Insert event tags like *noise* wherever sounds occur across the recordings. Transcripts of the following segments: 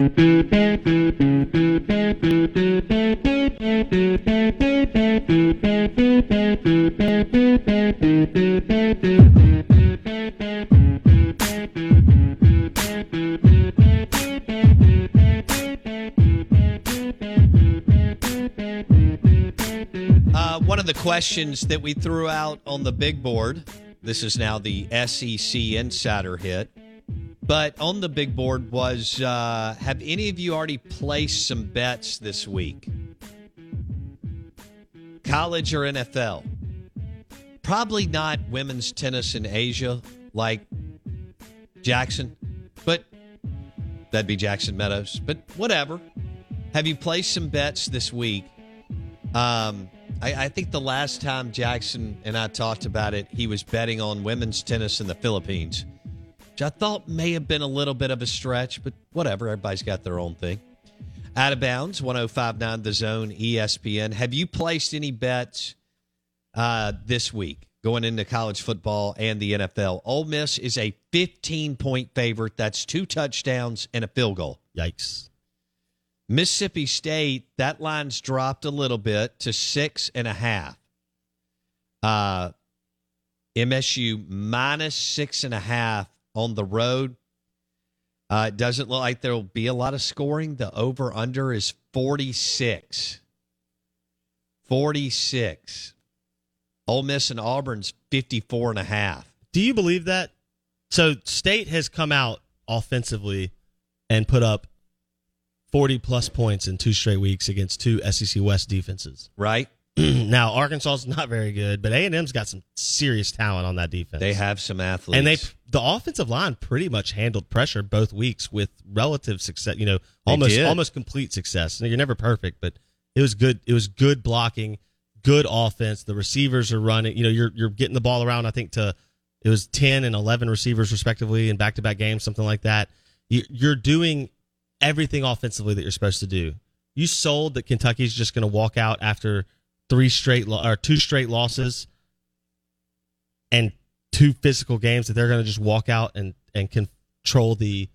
Uh, questions that we threw out on the big board, this is now the SEC Insider hit, but on the big board was uh, have any of you already placed some bets this week? College or NFL? Probably not women's tennis in Asia like Jackson, but that'd be Jackson Meadows, but whatever. Have you placed some bets this week? Um, I, I think the last time Jackson and I talked about it, he was betting on women's tennis in the Philippines, which I thought may have been a little bit of a stretch, but whatever. Everybody's got their own thing. Out of bounds, 1059 The Zone, ESPN. Have you placed any bets uh, this week going into college football and the NFL? Ole Miss is a 15 point favorite. That's two touchdowns and a field goal. Yikes. Mississippi State, that line's dropped a little bit to six and a half. Uh, MSU minus six and a half on the road. Uh, it doesn't look like there will be a lot of scoring. The over under is 46. 46. Ole Miss and Auburn's 54 and a half. Do you believe that? So State has come out offensively and put up 40 plus points in two straight weeks against two SEC West defenses. Right? *clears throat* now Arkansas is not very good, but A&M's got some serious talent on that defense. They have some athletes. and they the offensive line pretty much handled pressure both weeks with relative success, you know, almost almost complete success. Now, You're never perfect, but it was good it was good blocking, good offense. The receivers are running, you know, you're you're getting the ball around I think to it was 10 and 11 receivers respectively in back-to-back games, something like that. You, you're doing everything offensively that you're supposed to do. You sold that Kentucky's just going to walk out after three straight lo- or two straight losses and two physical games that they're going to just walk out and and control the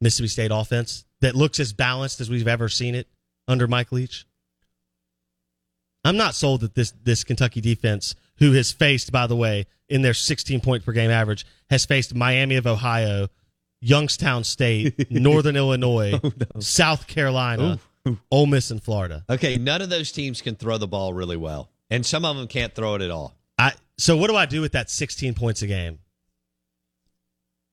Mississippi State offense that looks as balanced as we've ever seen it under Mike Leach. I'm not sold that this this Kentucky defense, who has faced, by the way, in their 16 point per game average, has faced Miami of Ohio, Youngstown State, *laughs* Northern Illinois, oh, South Carolina, *laughs* Ole Miss, and Florida. Okay, none of those teams can throw the ball really well, and some of them can't throw it at all. I so what do I do with that 16 points a game?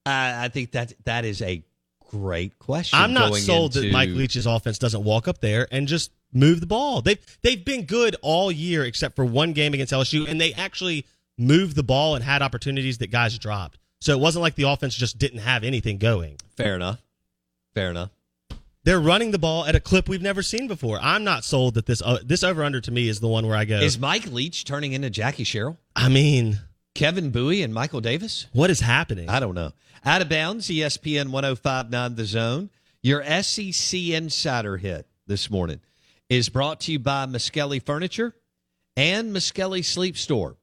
I, I think that that is a great question. I'm not sold that Mike Leach's offense doesn't walk up there and just move the ball. They've they've been good all year except for one game against LSU, and they actually moved the ball and had opportunities that guys dropped. So it wasn't like the offense just didn't have anything going. Fair enough. Fair enough. They're running the ball at a clip we've never seen before. I'm not sold that this uh, this over under to me is the one where I go. Is Mike Leach turning into Jackie Sherrill? I mean, Kevin Bouie and Michael Davis? What is happening? I don't know. Out of bounds, ESPN 1059 The Zone. Your SEC Insider hit this morning is brought to you by Miskelly Furniture and Miskelly Sleep Store.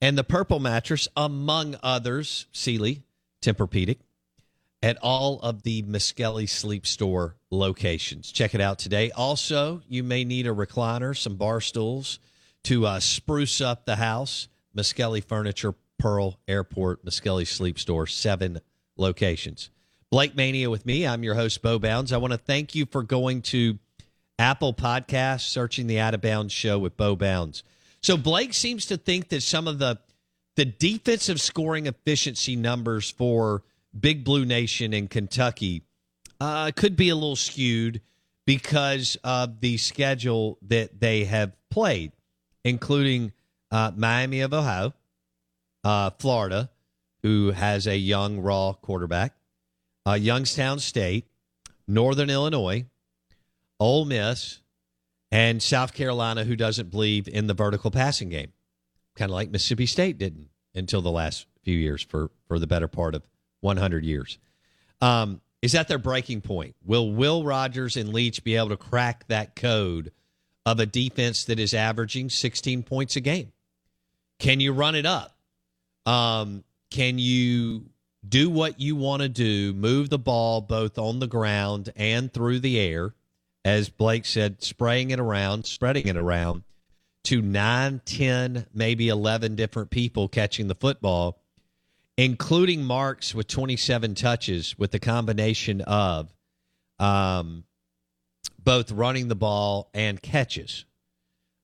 And the Purple Mattress, among others, Sealy, Tempur-Pedic, at all of the Miskelly Sleep Store locations. Check it out today. Also, you may need a recliner, some bar stools to uh, spruce up the house. Miskelly Furniture, Pearl Airport, Miskelly Sleep Store, seven locations. Blake Mania with me. I'm your host, Bo Bounds. I want to thank you for going to Apple Podcasts, searching the Out of Bounds show with Bo Bounds. So Blake seems to think that some of the the defensive scoring efficiency numbers for Big Blue Nation in Kentucky uh, could be a little skewed because of the schedule that they have played, including uh, Miami of Ohio, uh, Florida, who has a young, raw quarterback, uh, Youngstown State, Northern Illinois, Ole Miss, and South Carolina, who doesn't believe in the vertical passing game, kind of like Mississippi State didn't until the last few years for for the better part of 100 years. Um, is that their breaking point? Will Will Rogers and Leach be able to crack that code of a defense that is averaging 16 points a game? Can you run it up? Um, can you do what you want to do, move the ball both on the ground and through the air? As Blake said, spraying it around, spreading it around to nine, 10, maybe 11 different people catching the football, including Marks with 27 touches with the combination of um, both running the ball and catches.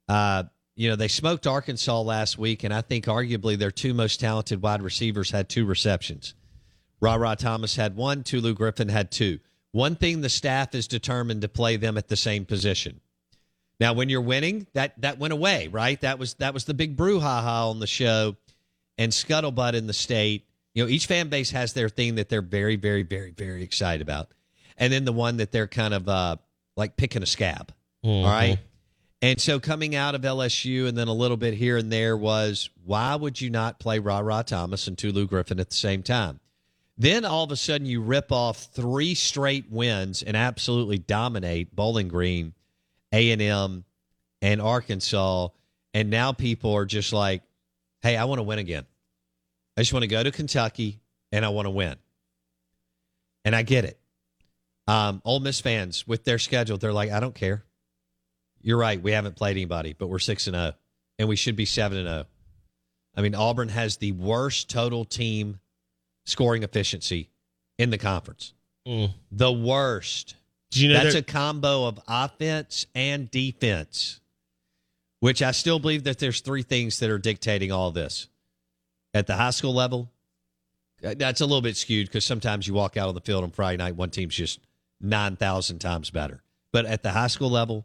Uh, you know, they smoked Arkansas last week, and I think arguably their two most talented wide receivers had two receptions. Rara Thomas had one, Tulu Griffin had two. One thing the staff is determined to play them at the same position. Now, when you're winning, that that went away, right? That was that was the big brouhaha on the show, and scuttlebutt in the state. You know, each fan base has their thing that they're very, very, very, very excited about, and then the one that they're kind of uh, like picking a scab. Mhm. All right. And so coming out of LSU and then a little bit here and there was why would you not play Rara Thomas and Tulu Griffin at the same time? Then all of a sudden you rip off three straight wins and absolutely dominate Bowling Green, A and M, and Arkansas, and now people are just like, "Hey, I want to win again. I just want to go to Kentucky and I want to win." And I get it. Um, Ole Miss fans with their schedule, they're like, "I don't care." You're right. We haven't played anybody, but we're six and zero, and we should be seven and zero. I mean, Auburn has the worst total team scoring efficiency in the conference. Mm. The worst. Do you know That's a combo of offense and defense, which I still believe that there's three things that are dictating all this. At the high school level, uh, that's a little bit skewed because sometimes you walk out on the field on Friday night, one team's just 9,000 times better. But at the high school level,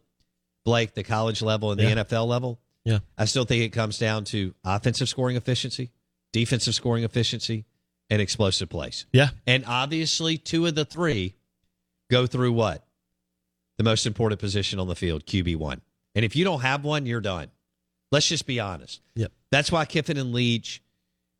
Blake, the college level, and the Yeah. NFL level, Yeah. I still think it comes down to offensive scoring efficiency, defensive scoring efficiency, and explosive plays. Yeah. And obviously, two of the three go through what? The most important position on the field, QB1. And if you don't have one, you're done. Let's just be honest. Yep. That's why Kiffin and Leach,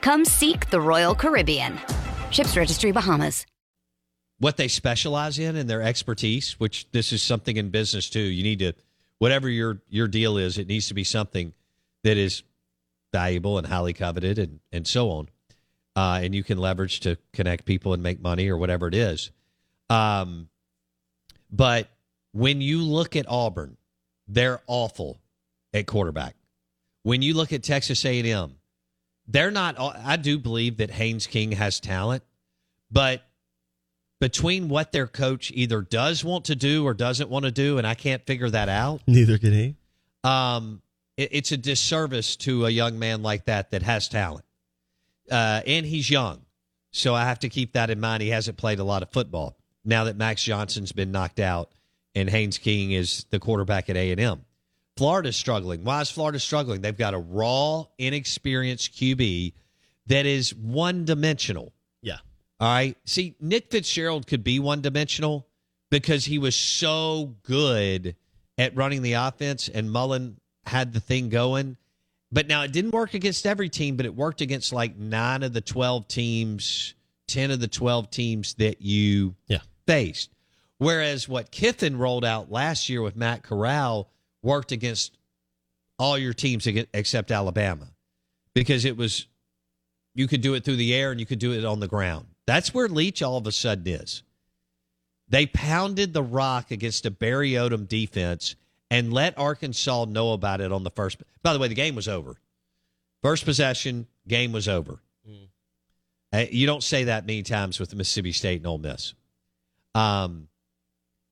Come seek the Royal Caribbean. Ships Registry Bahamas. what they specialize in and their expertise, which this is something in business too. You need to whatever your your deal is, it needs to be something that is valuable and highly coveted and and so on. uh, and you can leverage to connect people and make money or whatever it is. Um, but when you look at Auburn, they're awful at quarterback. When you look at Texas A&M, they're not. I do believe that Haynes King has talent, but between what their coach either does want to do or doesn't want to do, and I can't figure that out. Neither can he. Um, it, it's a disservice to a young man like that that has talent, uh, and he's young, so I have to keep that in mind. He hasn't played a lot of football now that Max Johnson's been knocked out, and Haynes King is the quarterback at A and M. Florida's struggling. Why is Florida struggling? They've got a raw, inexperienced QB that is one dimensional. Yeah. All right. See, Nick Fitzgerald could be one dimensional because he was so good at running the offense, and Mullen had the thing going. But now it didn't work against every team, but it worked against like nine of the 12 teams, 10 of the 12 teams that you yeah. faced. Whereas what Kiffin rolled out last year with Matt Corral worked against all your teams except Alabama because it was you could do it through the air and you could do it on the ground. That's where Leach all of a sudden is. They pounded the rock against a Barry Odom defense and let Arkansas know about it on the first. By the way, the game was over. First possession, game was over. Mm. you don't say that many times with the Mississippi State and Ole Miss. Um,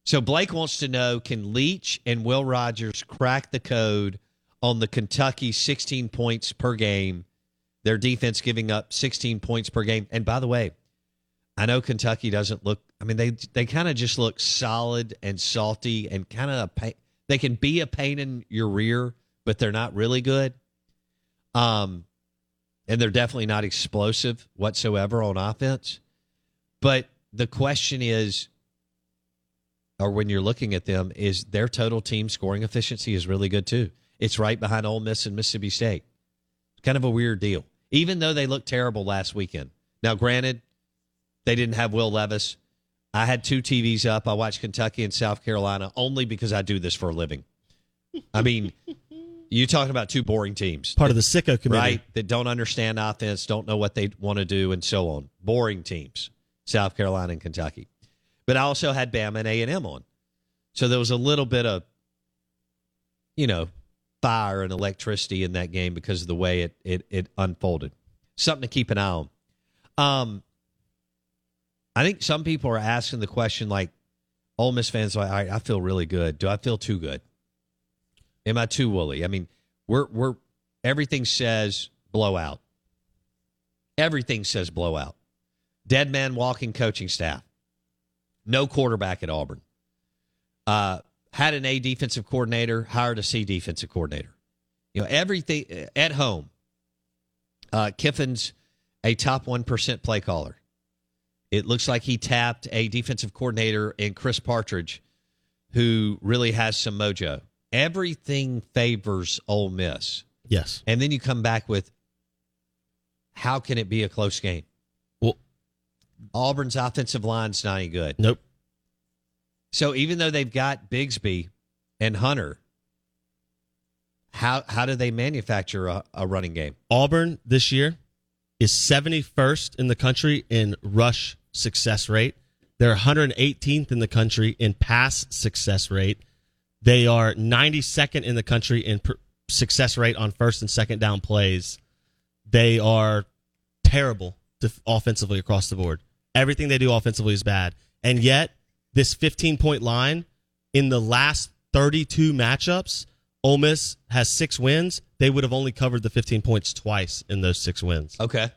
so Blake wants to know: Can Leach and Will Rogers crack the code on the Kentucky 16 points per game? Their defense giving up 16 points per game. And by the way, I know Kentucky doesn't look. I mean, they they kind of just look solid and salty and kind of pain they can be a pain in your rear, but they're not really good. Um, and they're definitely not explosive whatsoever on offense. But the question is, or when you're looking at them, is their total team scoring efficiency is really good too. It's right behind Ole Miss and Mississippi State. It's kind of a weird deal, even though they looked terrible last weekend. Now, granted, they didn't have Will Levis. I had two TVs up. I watched Kentucky and South Carolina only because I do this for a living. I mean, *laughs* you talking about two boring teams. Part that, of the sicko committee. Right, that don't understand offense, don't know what they want to do, and so on. Boring teams, South Carolina and Kentucky. But I also had Bama and A&M on. So there was a little bit of, you know, fire and electricity in that game because of the way it, it, it unfolded. Something to keep an eye on. Um, I think some people are asking the question like, Ole Miss fans like, I feel really good. Do I feel too good? Am I too woolly? I mean, we're we're everything says blowout. Everything says blowout. Dead man walking coaching staff. No quarterback at Auburn. Uh, had an A defensive coordinator, hired a C defensive coordinator. You know, everything at home. Uh, Kiffin's a top 1% play caller. It looks like he tapped a defensive coordinator in Chris Partridge, who really has some mojo. Everything favors Ole Miss. Yes. And then you come back with how can it be a close game? Auburn's offensive line's not any good. Nope. So even though they've got Bigsby and Hunter, how how do they manufacture a, a running game? Auburn this year is 71st in the country in rush success rate. They're 118th in the country in pass success rate. They are 92nd in the country in per- success rate on first and second down plays. They are terrible offensively across the board. Everything they do offensively is bad. And yet, this 15 point line in the last 32 matchups, Ole Miss has six wins. They would have only covered the 15 points twice in those six wins. Okay.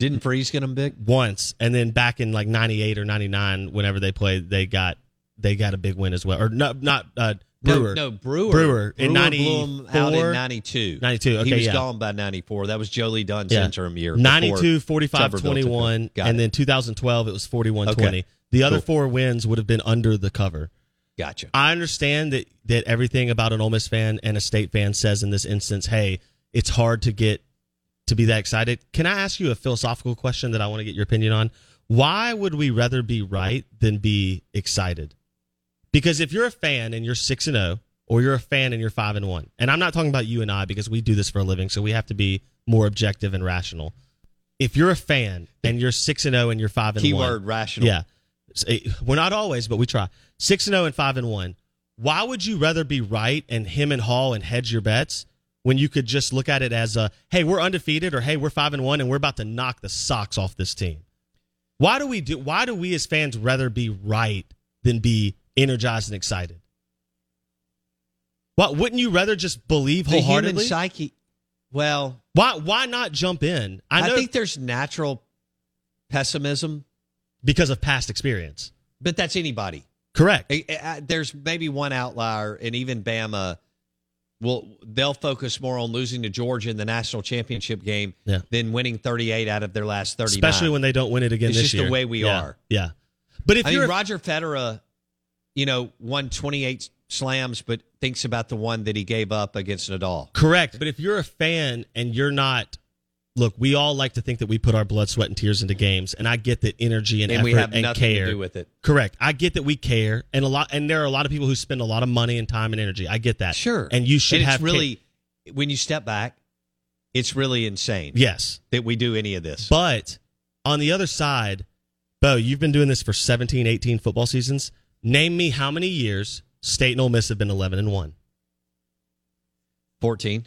Didn't Freeze get them big once, and then back in like '98 or '99, whenever they played, they got they got a big win as well. Or no, not uh, Brewer. No, no Brewer. Brewer in '94, out in '92. '92. Okay, he was yeah. gone by '94. That was Joe Lee Dunn's yeah. interim year. 92, 45, 21, and it. then 2012 it was 41, okay. 20. The other cool. four wins would have been under the cover. Gotcha. I understand that that everything about an Ole Miss fan and a state fan says in this instance, hey, it's hard to get to be that excited. Can I ask you a philosophical question that I want to get your opinion on? Why would we rather be right than be excited? Because if you're a fan and you're 6 and 0 or you're a fan and you're 5 and 1. And I'm not talking about you and I because we do this for a living, so we have to be more objective and rational. if you're a fan and you're six and zero and you're five and one, Keyword rational. Yeah, eh, we're not always, but we try. Six and zero and five and one. Why would you rather be right and him and Hall and hedge your bets when you could just look at it as a hey we're undefeated or hey we're five and one and we're about to knock the socks off this team? Why do we do? Why do we as fans rather be right than be energized and excited? What wouldn't you rather just believe wholeheartedly? The human psyche. Well, Why why not jump in? I, know think there's natural pessimism, because of past experience. but that's anybody. Correct. There's maybe one outlier, and even Bama will they'll focus more on losing to Georgia in the national championship game Yeah. than winning 38 out of their last 30. Especially when they don't win it again It's this just year. the way we Yeah. are. Yeah. But if I you're mean, Roger Federer, you know, won 28 slams, but thinks about the one that he gave up against Nadal. correct, but if you're a fan and you're not look, we all like to think that we put our blood, sweat, and tears into games, and I get that energy and, And effort we have and nothing care. to do with it. Correct. I get that we care, and a lot, and there are a lot of people who spend a lot of money and time and energy. I get that. Sure. and you should And have really when you step back, it's really insane. yes. That we do any of this. But on the other side, Bo, you've been doing this for 17, 18 football seasons. Name me how many years State and Ole Miss have been 11 and 1. 14.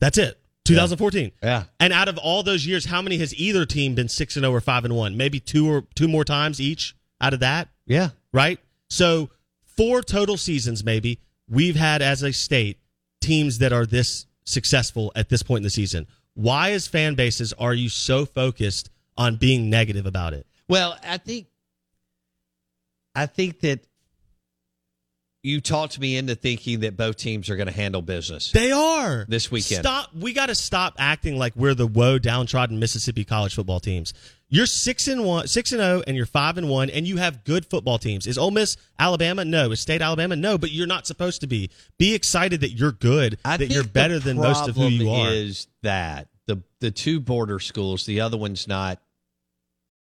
That's it. 2014. Yeah. And out of all those years, how many has either team been 6 and 0 or 5 and 1? Maybe two or two more times each out of that, Yeah. right? So, four total seasons maybe we've had as a state teams that are this successful at this point in the season. Why as fan bases are you so focused on being negative about it? Well, I think I think that you talked me into thinking that both teams are going to handle business. They are This weekend. Stop. We got to stop acting like we're the woe downtrodden Mississippi college football teams. You're six and one, six and zero, and you're five and one, and you have good football teams. Is Ole Miss Alabama? No. Is State Alabama? No. But you're not supposed to be. Be excited that you're good. I that you're better than most of who you are. Is that the the two border schools? The other one's not.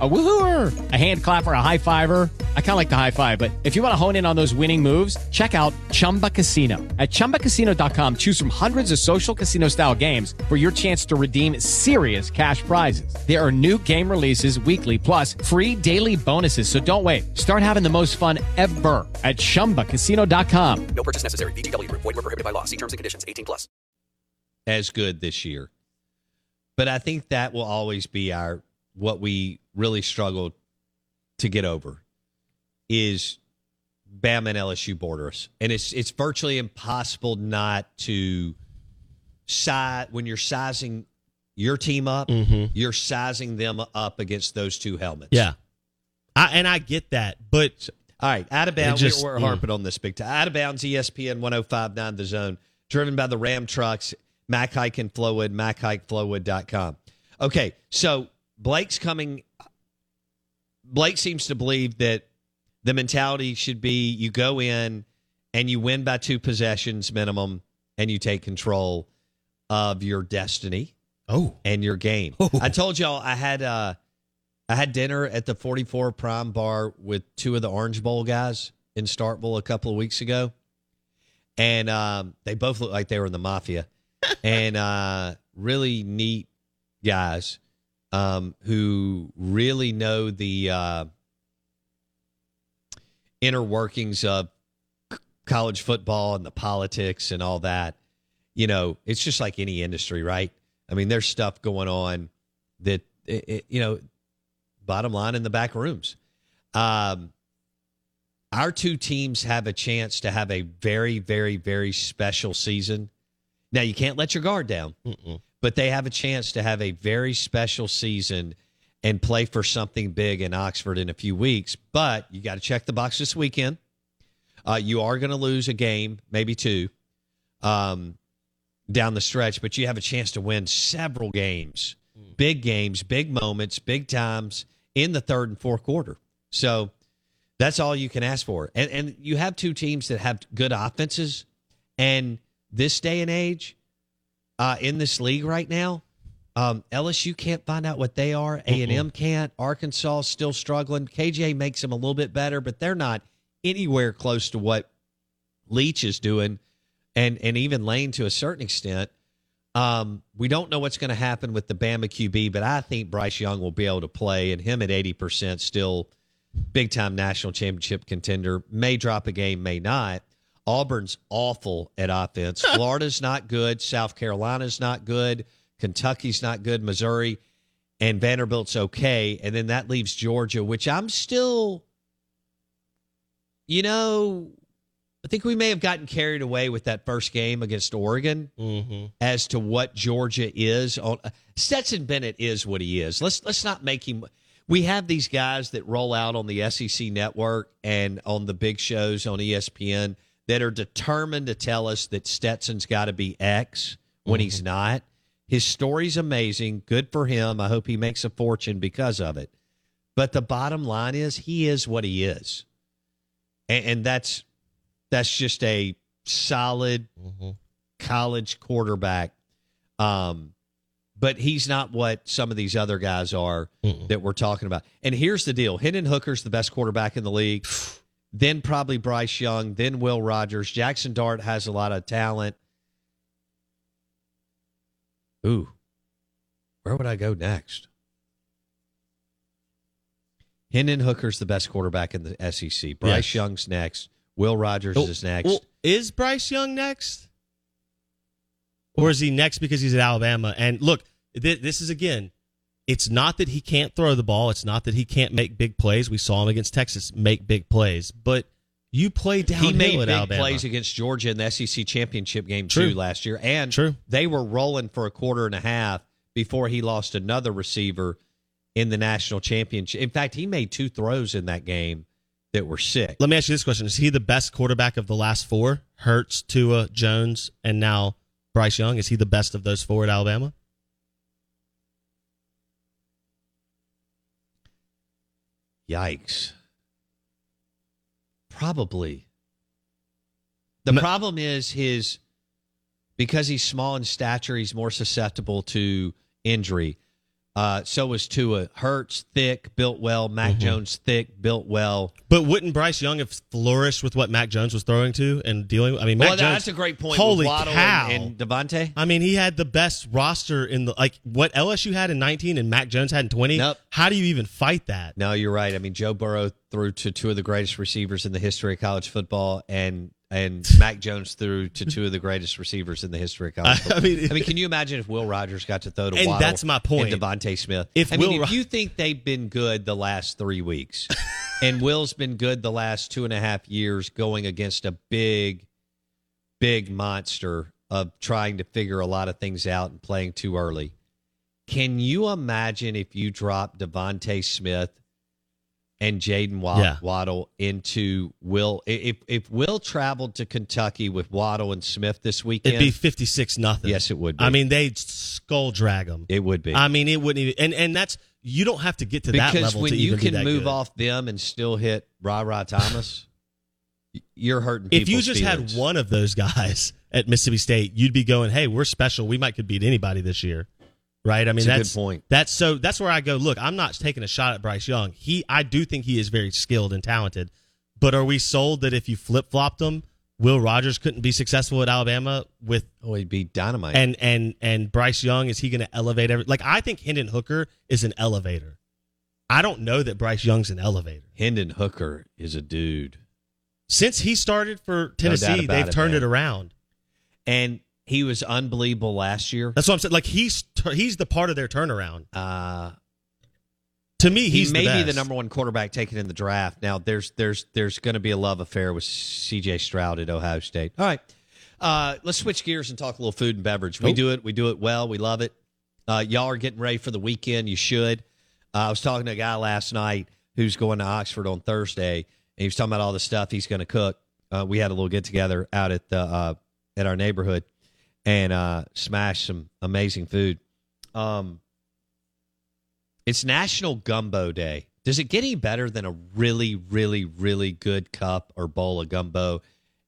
A woohooer, a hand clapper, a high fiver. I kind of like the high five, but if you want to hone in on those winning moves, check out Chumba Casino. At chumbacasino.com, choose from hundreds of social casino style games for your chance to redeem serious cash prizes. There are new game releases weekly, plus free daily bonuses. So don't wait. Start having the most fun ever at chumbacasino.com. No purchase necessary. VGW Group. Void were prohibited by law. See terms and conditions. 18 plus. as good this year. But I think that will always be our what we really struggle to get over is Bama and LSU borders. And it's it's virtually impossible not to size when you're sizing your team up, Mhm. you're sizing them up against those two helmets. Yeah, I, and I get that, but All right, out of bounds. Just- we're, we're mm. harping on this big time. Out of bounds, ESPN 1059 The Zone, driven by the Ram trucks, Mac Haik and Flowood, MacHaikFlowood.com. Okay, so Blake's coming. Blake seems to believe that the mentality should be you go in and you win by two possessions minimum and you take control of your destiny oh, and your game. I told y'all I had uh I had dinner at the 44 Prime Bar with two of the Orange Bowl guys in Starkville a couple of weeks ago. And um, they both looked like they were in the mafia. and uh, really neat guys um, who really know the uh, inner workings of college football and the politics and all that, you know, it's just like any industry, right? I mean, there's stuff going on that, it, it, you know, bottom line in the back rooms. Um, our two teams have a chance to have a very, very, very special season. Now, you can't let your guard down, Mm-mm. But they have a chance to have a very special season and play for something big in Oxford in a few weeks. But you got to check the box this weekend. Uh, you are going to lose a game, maybe two, um, down the stretch, but you have a chance to win several games, big games, big moments, big times in the third and fourth quarter. So that's all you can ask for. And and you have two teams that have good offenses, and this day and age, uh, in this league right now, um, LSU can't find out what they are. A and M can't. Arkansas still struggling. KJ makes them a little bit better, but they're not anywhere close to what Leach is doing, and and even Lane to a certain extent. Um, we don't know what's going to happen with the Bama QB, but I think Bryce Young will be able to play, and him at eighty percent still big time national championship contender. May drop a game, may not. Auburn's awful at offense. *laughs* Florida's not good. South Carolina's not good. Kentucky's not good. Missouri and Vanderbilt's okay. And then that leaves Georgia, which I'm still, you know, I think we may have gotten carried away with that first game against Oregon Mm-hmm. as to what Georgia is. On Stetson Bennett is what he is. Let's let's not make him. We have these guys that roll out on the SEC network and on the big shows on ESPN that are determined to tell us that Stetson's got to be X when he's not. His story's amazing. Good for him. I hope he makes a fortune because of it. But the bottom line is he is what he is. And, and that's that's just a solid college quarterback. Um, but he's not what some of these other guys are that we're talking about. And here's the deal: Hendon Hooker's the best quarterback in the league. *sighs* *sighs* then probably Bryce Young. Then Will Rogers. Jackson Dart has a lot of talent. Ooh, where would I go next? Hendon Hooker's the best quarterback in the SEC. Bryce Yes. Young's next. Will Rogers Oh, is next. Well, is Bryce Young next? Or is he next because he's at Alabama? And look, th- this is again, it's not that he can't throw the ball. It's not that he can't make big plays. We saw him against Texas make big plays, but you play downhill he made big Alabama. plays against Georgia in the SEC championship game True. too last year, and True. they were rolling for a quarter and a half before he lost another receiver in the national championship. In fact, he made two throws in that game that were sick. Let me ask you this question: Is he the best quarterback of the last four? Hurts, Tua, Jones, and now Bryce Young. Is he the best of those four at Alabama? Yikes! Probably. The Ma- problem is his because he's small in stature, he's more susceptible to injury. Uh, so was Tua. Hurts, thick, built well. Mac Mm-hmm. Jones, thick, built well. But wouldn't Bryce Young have flourished with what Mac Jones was throwing to and dealing? with? I mean, Mac well, Jones. that's a great point. Holy cow! And, and DeVonta. I mean, he had the best roster in the like what LSU had in 19 and Mac Jones had in 20. Nope. How do you even fight that? No, you're right. I mean, Joe Burrow threw to two of the greatest receivers in the history of college football, and and Mac Jones threw to two of the greatest receivers in the history of college *laughs* I- I mean- I mean, can you imagine if Will Rogers got to throw to And Waddle that's my point. and DeVonta Smith? If I mean, Will if you think they've been good the last three weeks, *laughs* and Will's been good the last two and a half years, going against a big, big monster of trying to figure a lot of things out and playing too early. Can you imagine if you drop DeVonta Smith and Jaylen Wa- Yeah. Waddle into Will? If if Will traveled to Kentucky with Waddle and Smith this weekend, It'd be 56 nothing. Yes, it would be. I mean, they'd skull drag them. it would be. I mean, it wouldn't even. And and that's you don't have to get to that level when to you even be can move good. off them and still hit Rara Thomas, *laughs* you're hurting. If you just feelings. had one of those guys *laughs* at Mississippi State, you'd be going, "Hey, we're special. We might could beat anybody this year." Right? I mean, good that's point. That's so. That's where I go. Look, I'm not taking a shot at Bryce Young. He, I do think he is very skilled and talented. But are we sold that if you flip flopped him, Will Rogers couldn't be successful at Alabama with oh, he'd be dynamite. and and and Bryce Young? Is he going to elevate every? Like I think Hendon Hooker is an elevator. I don't know that Bryce Young's an elevator. Hendon Hooker is a dude. Since he started for Tennessee, about they've it, turned man. it around. And he was unbelievable last year. That's what I'm saying. Like he's he's the part of their turnaround. Uh, to me, he's he may the be the number one quarterback taken in the draft. Now, there's there's there's going to be a love affair with C.J. Stroud at Ohio State. All right, uh, let's switch gears and talk a little food and beverage. We Nope. do it. We do it well. We love it. Uh, y'all are getting ready for the weekend. You should. Uh, I was talking to a guy last night who's going to Oxford on Thursday, and he was talking about all the stuff he's going to cook. Uh, we had a little get together out at the uh, at our neighborhood and uh, smashed some amazing food. Um, it's National Gumbo Day. Does it get any better than a really, really, really good cup or bowl of gumbo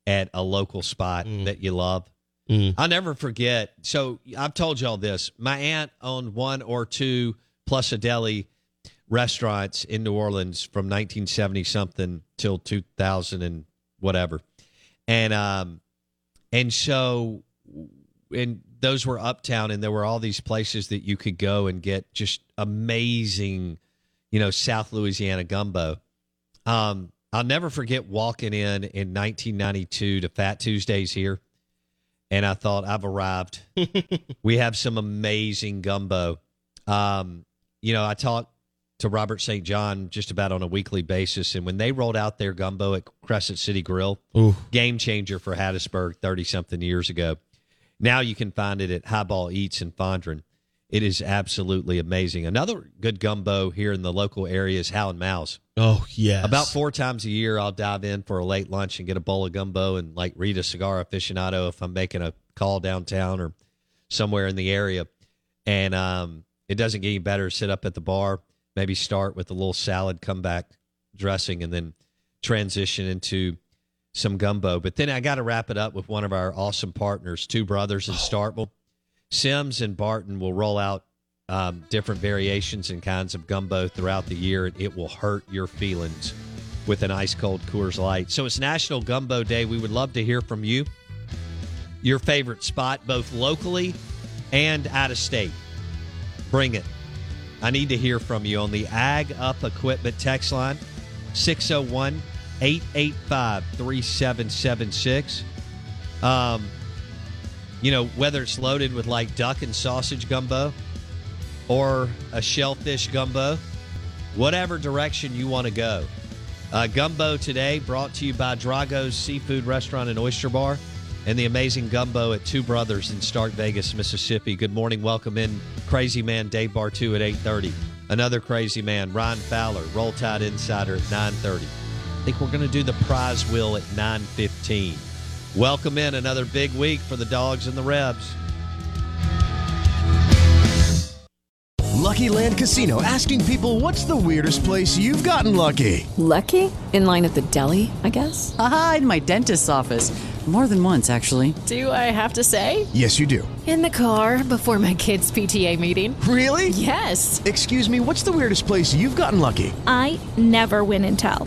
at a local spot that you love? I'll never forget. So I've told y'all this. My aunt owned one or two plus a deli restaurants in New Orleans from 1970 something till 2000 and whatever. And um and so and those were uptown and there were all these places that you could go and get just amazing, you know, South Louisiana gumbo. Um I'll never forget walking in in 1992 to Fat Tuesdays here and I thought I've arrived. *laughs* we have some amazing gumbo. Um, you know, I talk to Robert St. John just about on a weekly basis, and when they rolled out their gumbo at Crescent City Grill, Ooh. game changer for Hattiesburg thirty something years ago. Now you can find it at Highball Eats in Fondren. It is absolutely amazing. Another good gumbo here in the local area is Hal & Mal's. Oh yes. About four times a year, I'll dive in for a late lunch and get a bowl of gumbo and like read a cigar aficionado if I'm making a call downtown or somewhere in the area. And um, it doesn't get any better. Sit up at the bar, maybe start with a little salad, come back dressing, and then transition into some gumbo. But then I got to wrap it up with one of our awesome partners, Two Brothers in Starkville. Sims and Barton will roll out um, different variations and kinds of gumbo throughout the year, and it will hurt your feelings with an ice cold Coors Light. So it's National Gumbo Day. We would love to hear from you. Your favorite spot, both locally and out of state. Bring it. I need to hear from you on the Ag Up Equipment text line 601 885 3776. Um, you know, whether it's loaded with like duck and sausage gumbo or a shellfish gumbo, whatever direction you want to go. Uh, gumbo today brought to you by Drago's Seafood Restaurant and Oyster Bar and the amazing gumbo at Two Brothers in Stark Vegas, Mississippi. Good morning. Welcome in Crazy Man Dave Bartu at 8.30. Another crazy man, Ron Fowler, Roll Tide Insider at 9.30. I think we're going to do the prize wheel at 9.15. Welcome in another big week for the Dogs and the Rebs. Lucky Land Casino asking people what's the weirdest place you've gotten lucky? Lucky? In line at the deli, I guess? Aha, in my dentist's office. More than once, actually. Do I have to say? Yes, you do. In the car before my kids' PTA meeting. Really? Yes. Excuse me, what's the weirdest place you've gotten lucky? I never win and tell.